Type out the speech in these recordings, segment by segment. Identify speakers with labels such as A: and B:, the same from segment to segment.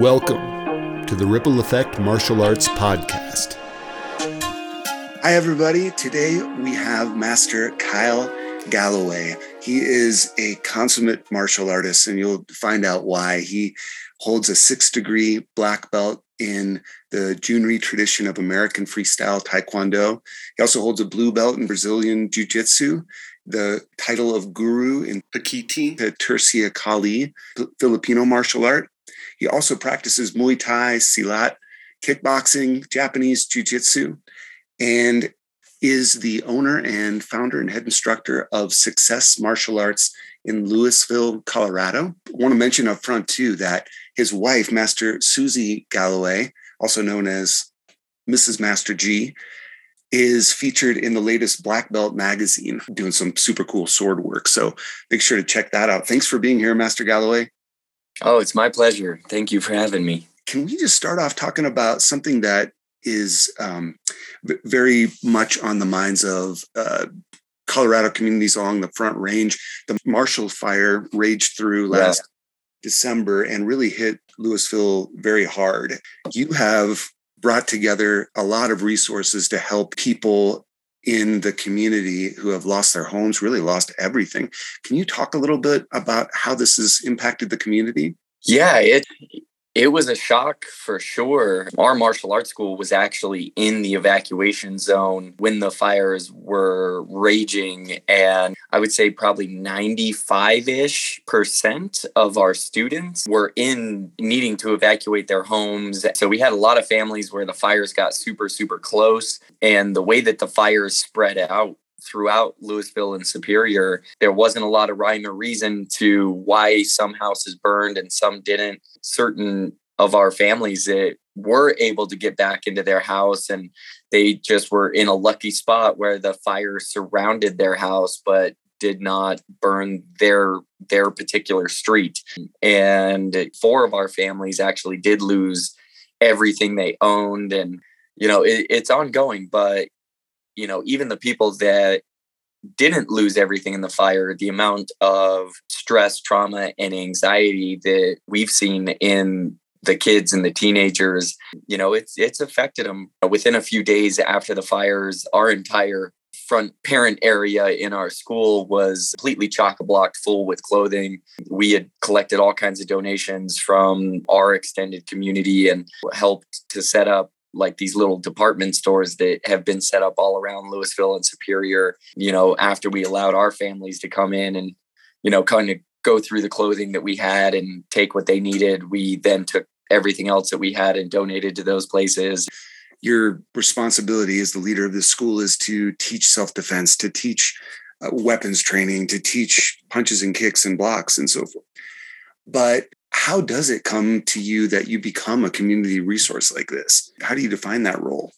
A: Welcome to the Ripple Effect Martial Arts Podcast.
B: Hi, everybody. Today we have Master Kyle Galloway. He is a consummate martial artist, and you'll find out why. He holds a six degree black belt in the Jhoon Rhee tradition of American freestyle taekwondo. He also holds a blue belt in Brazilian jiu jitsu, the title of guru in Pekiti, the Tirsia Kali, Filipino martial art. He also practices Muay Thai, Silat, kickboxing, Japanese jiu jitsu, and is the owner and founder and head instructor of Success Martial Arts in Louisville, Colorado. I want to mention up front, too, that his wife, Master Susie Galloway, also known as Mrs. Master G, is featured in the latest Black Belt magazine, doing some super cool sword work. So make sure to check that out. Thanks for being here, Master Galloway.
C: Oh, it's my pleasure. Thank you for having me.
B: Can we just start off talking about something that is um, very much on the minds of uh, Colorado communities along the Front Range? The Marshall Fire raged through last yeah. December and really hit Louisville very hard. You have brought together a lot of resources to help people in the community who have lost their homes, really lost everything. Can you talk a little bit about how this has impacted the community?
C: Yeah, it it was a shock for sure. Our martial arts school was actually in the evacuation zone when the fires were raging. And I would say probably 95 ish percent of our students were in needing to evacuate their homes. So we had a lot of families where the fires got super, super close. And the way that the fires spread out throughout Louisville and Superior, there wasn't a lot of rhyme or reason to why some houses burned and some didn't. Certain of our families that were able to get back into their house and they just were in a lucky spot where the fire surrounded their house but did not burn their their particular street and four of our families actually did lose everything they owned and you know it, it's ongoing but you know, even the people that didn't lose everything in the fire, the amount of stress, trauma, and anxiety that we've seen in the kids and the teenagers, you know, it's it's affected them. Within a few days after the fires, our entire front parent area in our school was completely chock blocked full with clothing. We had collected all kinds of donations from our extended community and helped to set up like these little department stores that have been set up all around Louisville and Superior, you know, after we allowed our families to come in and, you know, kind of go through the clothing that we had and take what they needed, we then took everything else that we had and donated to those places.
B: Your responsibility as the leader of the school is to teach self defense, to teach uh, weapons training, to teach punches and kicks and blocks and so forth. But how does it come to you that you become a community resource like this? How do you define that role?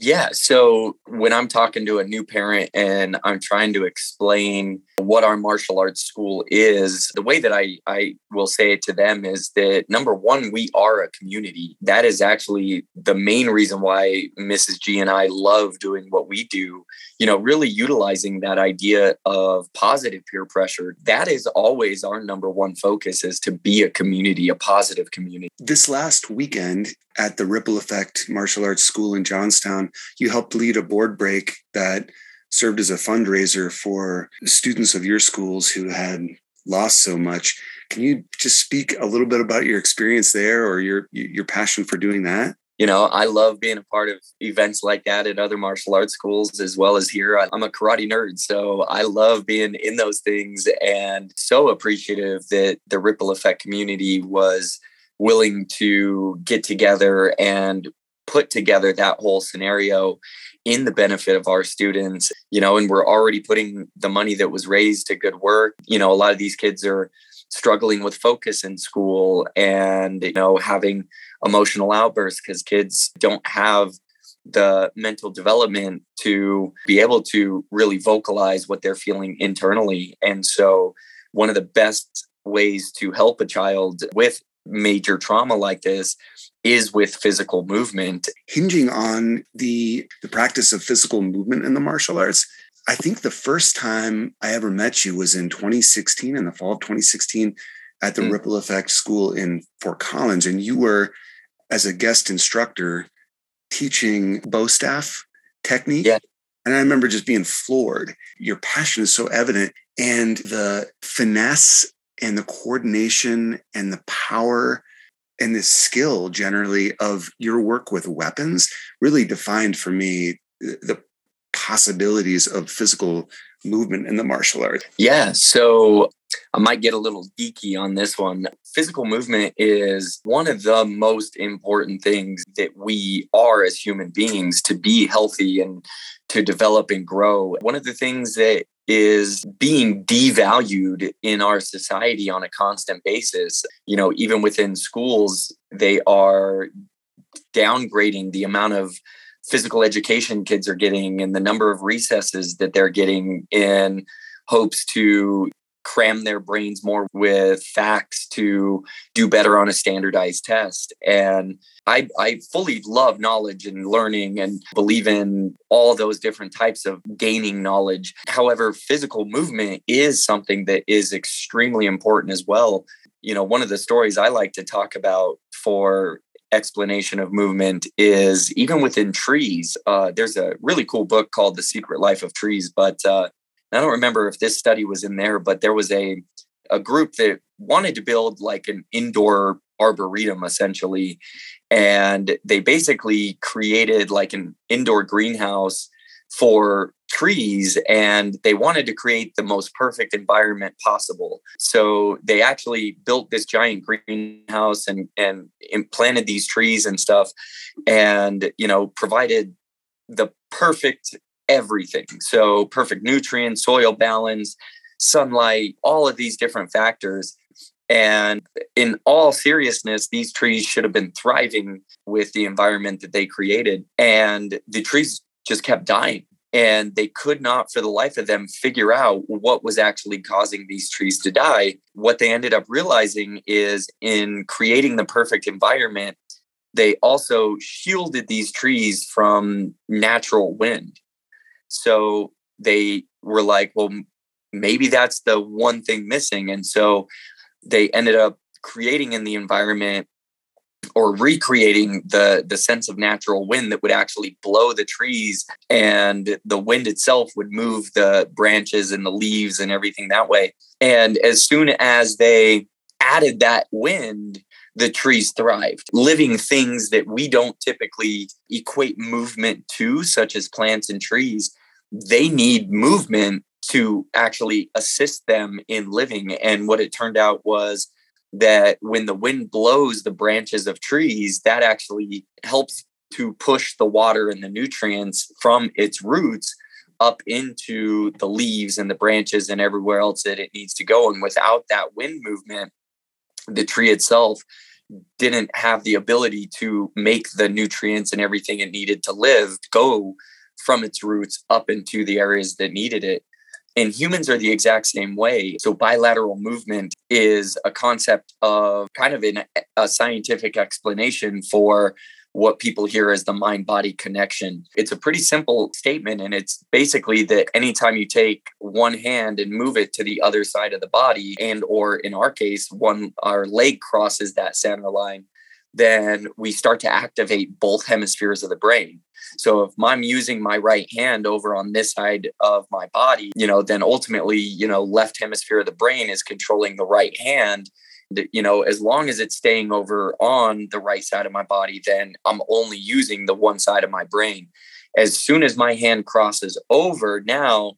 C: Yeah. So when I'm talking to a new parent and I'm trying to explain what our martial arts school is, the way that I, I will say it to them is that number one, we are a community. That is actually the main reason why Mrs. G and I love doing what we do. You know, really utilizing that idea of positive peer pressure. That is always our number one focus is to be a community, a positive community.
B: This last weekend, at the Ripple Effect Martial Arts School in Johnstown, you helped lead a board break that served as a fundraiser for students of your schools who had lost so much. Can you just speak a little bit about your experience there or your your passion for doing that?
C: You know, I love being a part of events like that at other martial arts schools as well as here. I'm a karate nerd, so I love being in those things and so appreciative that the Ripple Effect community was willing to get together and put together that whole scenario in the benefit of our students you know and we're already putting the money that was raised to good work you know a lot of these kids are struggling with focus in school and you know having emotional outbursts because kids don't have the mental development to be able to really vocalize what they're feeling internally. And so one of the best ways to help a child with major trauma like this is with physical movement.
B: Hinging on the the practice of physical movement in the martial arts i think the first time i ever met you was in 2016 in the fall of 2016 at the mm. Ripple Effect School in Fort Collins, and you were, as a guest instructor, teaching bow staff technique.
C: Yeah.
B: And I remember just being floored. Your passion is so evident, and the finesse and the coordination and the power and the skill generally of your work with weapons really defined for me the possibilities of physical movement in the martial art.
C: Yeah. So I might get a little geeky on this one. Physical movement is one of the most important things that we are as human beings to be healthy and to develop and grow. One of the things that is being devalued in our society on a constant basis. You know, even within schools, they are downgrading the amount of physical education kids are getting and the number of recesses that they're getting in hopes to cram their brains more with facts to do better on a standardized test. And I, I fully love knowledge and learning and believe in all those different types of gaining knowledge. However, physical movement is something that is extremely important as well. You know, one of the stories I like to talk about for explanation of movement is even within trees. Uh, there's a really cool book called The Secret Life of Trees, but uh, I don't remember if this study was in there, but there was a a group that wanted to build like an indoor arboretum essentially and they basically created like an indoor greenhouse for trees and they wanted to create the most perfect environment possible. So they actually built this giant greenhouse and and planted these trees and stuff and you know provided the perfect everything. So perfect nutrients soil balance sunlight all of these different factors. And in all seriousness, these trees should have been thriving with the environment that they created. And the trees just kept dying and they could not for the life of them figure out what was actually causing these trees to die. What they ended up realizing is in creating the perfect environment they also shielded these trees from natural wind. So they were like well maybe that's the one thing missing. And so they ended up creating in the environment or recreating the the sense of natural wind that would actually blow the trees and the wind itself would move the branches and the leaves and everything that way. And as soon as they added that wind the trees thrived. Living things that we don't typically equate movement to such as plants and trees they need movement to actually assist them in living. And what it turned out was that when the wind blows the branches of trees, that actually helps to push the water and the nutrients from its roots up into the leaves and the branches and everywhere else that it needs to go. And without that wind movement, the tree itself didn't have the ability to make the nutrients and everything it needed to live go from its roots up into the areas that needed it. And humans are the exact same way. So, bilateral movement is a concept of kind of a scientific explanation for what people hear as the mind body connection. It's a pretty simple statement. And it's basically that anytime you take one hand and move it to the other side of the body, and or in our case, one our leg crosses that center line, then we start to activate both hemispheres of the brain. So if I'm using my right hand over on this side of my body, you know, then ultimately, you know, left hemisphere of the brain is controlling the right hand. You know, as long as it's staying over on the right side of my body, then I'm only using the one side of my brain. As soon as my hand crosses over, now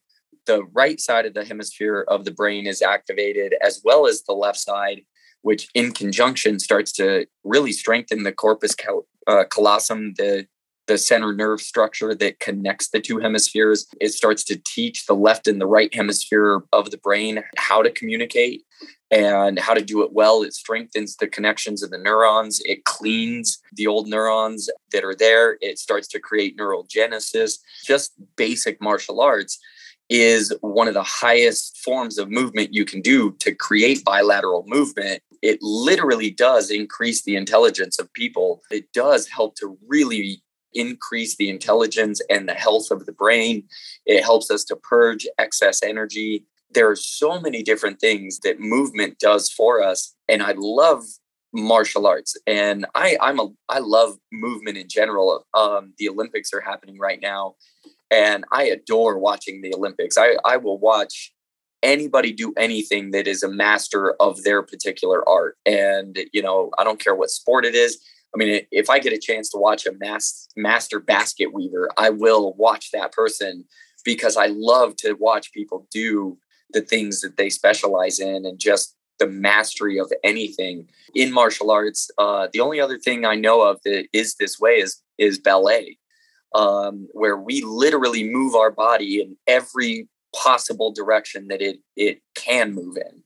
C: the right side of the hemisphere of the brain is activated as well as the left side which in conjunction starts to really strengthen the corpus cal- uh, callosum, the the center nerve structure that connects the two hemispheres. It starts to teach the left and the right hemisphere of the brain how to communicate and how to do it well. It strengthens the connections of the neurons. It cleans the old neurons that are there. It starts to create neural genesis, Just basic martial arts is one of the highest forms of movement you can do to create bilateral movement. It literally does increase the intelligence of people. It does help to really increase the intelligence and the health of the brain. It helps us to purge excess energy. there are so many different things that movement does for us. And I love martial arts and I I'm a I love movement in general. Um the Olympics are happening right now and I adore watching the Olympics. I I will watch anybody do anything that is a master of their particular art and you know, I don't care what sport it is. I mean, if I get a chance to watch a mass, master basket weaver, I will watch that person because I love to watch people do the things that they specialize in and just the mastery of anything in martial arts. Uh, the only other thing I know of that is this way is is ballet, um, where we literally move our body in every possible direction that it it can move in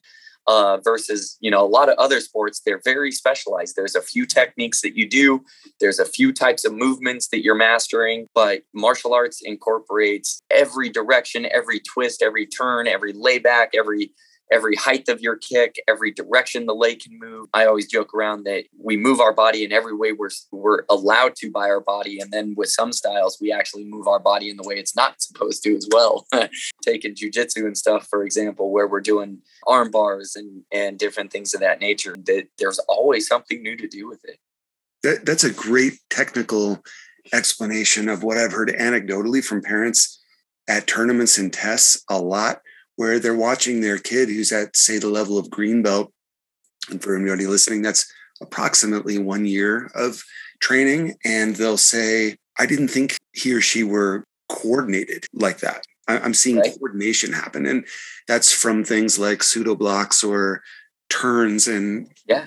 C: uh, versus you know a lot of other sports they're very specialized. There's a few techniques that you do. There's a few types of movements that you're mastering but martial arts incorporates every direction every twist every turn every layback every every height of your kick, every direction the leg can move. I always joke around that we move our body in every way we're we're allowed to by our body, and then with some styles, we actually move our body in the way it's not supposed to as well. Taking jujitsu and stuff, for example, where we're doing arm bars and and different things of that nature. That there's always something new to do with it.
B: That, that's a great technical explanation of what I've heard anecdotally from parents at tournaments and tests a lot where they're watching their kid who's at, say, the level of green belt. And for anybody listening, that's approximately one year of training. And they'll say, I didn't think he or she were coordinated like that. I'm seeing right. coordination happen. And that's from things like pseudo blocks or turns and
C: yeah.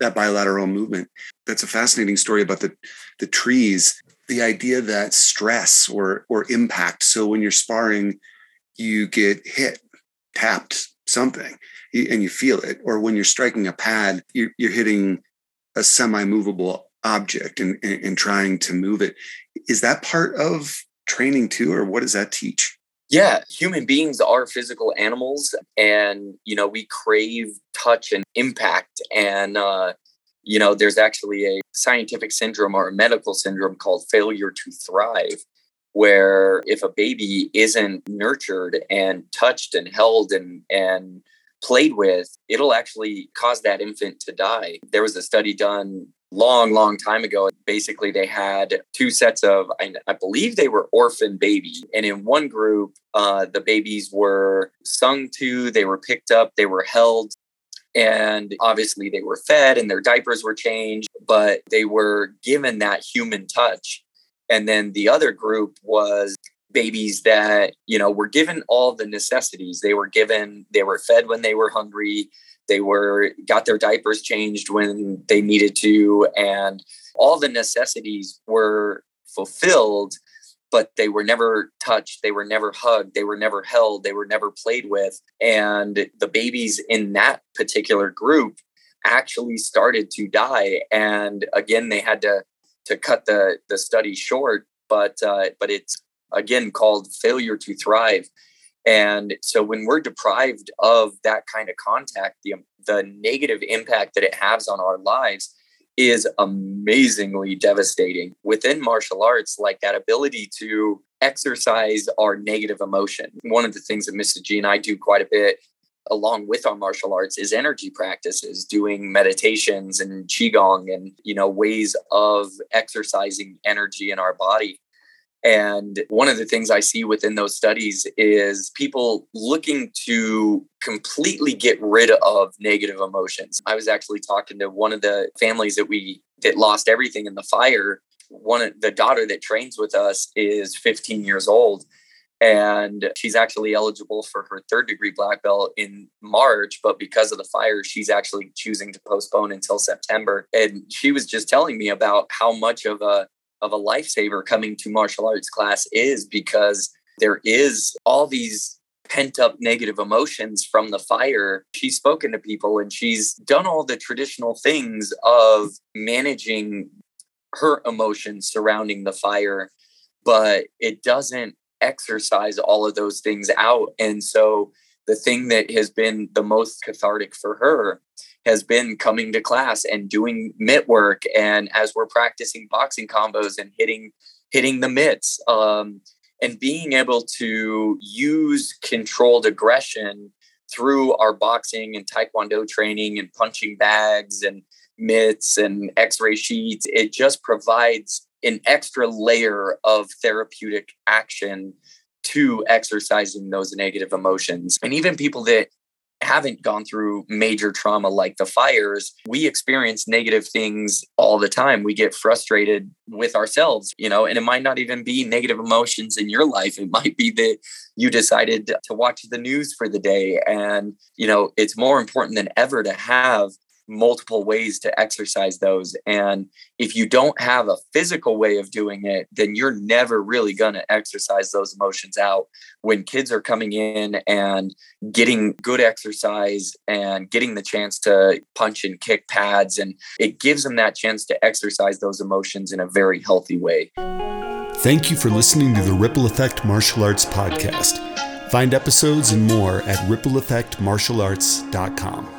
B: that bilateral movement. That's a fascinating story about the, the trees. The idea that stress or or impact. So when you're sparring, you get hit tapped something and you feel it. Or when you're striking a pad, you're, you're hitting a semi movable object and, and, and trying to move it. Is that part of training too, or what does that teach?
C: Yeah, human beings are physical animals, and you know we crave touch and impact. And uh, you know, there's actually a scientific syndrome or a medical syndrome called failure to thrive, where if a baby isn't nurtured and touched and held and and played with it'll actually cause that infant to die. There was a study done long long time ago. Basically they had two sets of i, I believe they were orphan baby. And in one group uh, the babies were sung to they were picked up they were held and obviously they were fed and their diapers were changed but they were given that human touch and then the other group was babies that, you know, were given all the necessities. They were given, they were fed when they were hungry. They were got their diapers changed when they needed to. And all the necessities were fulfilled, but they were never touched. They were never hugged. They were never held. They were never played with. And the babies in that particular group actually started to die. And again, they had to to cut the the study short, but uh, but it's again called failure to thrive. And so when we're deprived of that kind of contact, the the negative impact that it has on our lives is amazingly devastating. Within martial arts, like that ability to exercise our negative emotion. One of the things that Mrs. G and I do quite a bit along with our martial arts is energy practices doing meditations and qigong and you know ways of exercising energy in our body and one of the things I see within those studies is people looking to completely get rid of negative emotions. I was actually talking to one of the families that we that lost everything in the fire. One of the daughter that trains with us is 15 years old and she's actually eligible for her third degree black belt in March, but because of the fire, she's actually choosing to postpone until September. And she was just telling me about how much of a of a lifesaver coming to martial arts class is because there is all these pent up negative emotions from the fire. She's spoken to people and she's done all the traditional things of managing her emotions surrounding the fire, but it doesn't exercise all of those things out. And so the thing that has been the most cathartic for her has been coming to class and doing mitt work and as we're practicing boxing combos and hitting hitting the mitts um, and being able to use controlled aggression through our boxing and taekwondo training and punching bags and mitts and x-ray sheets it just provides an extra layer of therapeutic action to exercising those negative emotions and even people that haven't gone through major trauma like the fires, we experience negative things all the time. We get frustrated with ourselves, you know, and it might not even be negative emotions in your life. It might be that you decided to watch the news for the day. And, you know, it's more important than ever to have multiple ways to exercise those. And if you don't have a physical way of doing it, then you're never really going to exercise those emotions out. When kids are coming in and getting good exercise and getting the chance to punch and kick pads, and it gives them that chance to exercise those emotions in a very healthy way.
A: Thank you for listening to the Ripple Effect Martial Arts Podcast. Find episodes and more at rippleeffectmartialarts.com.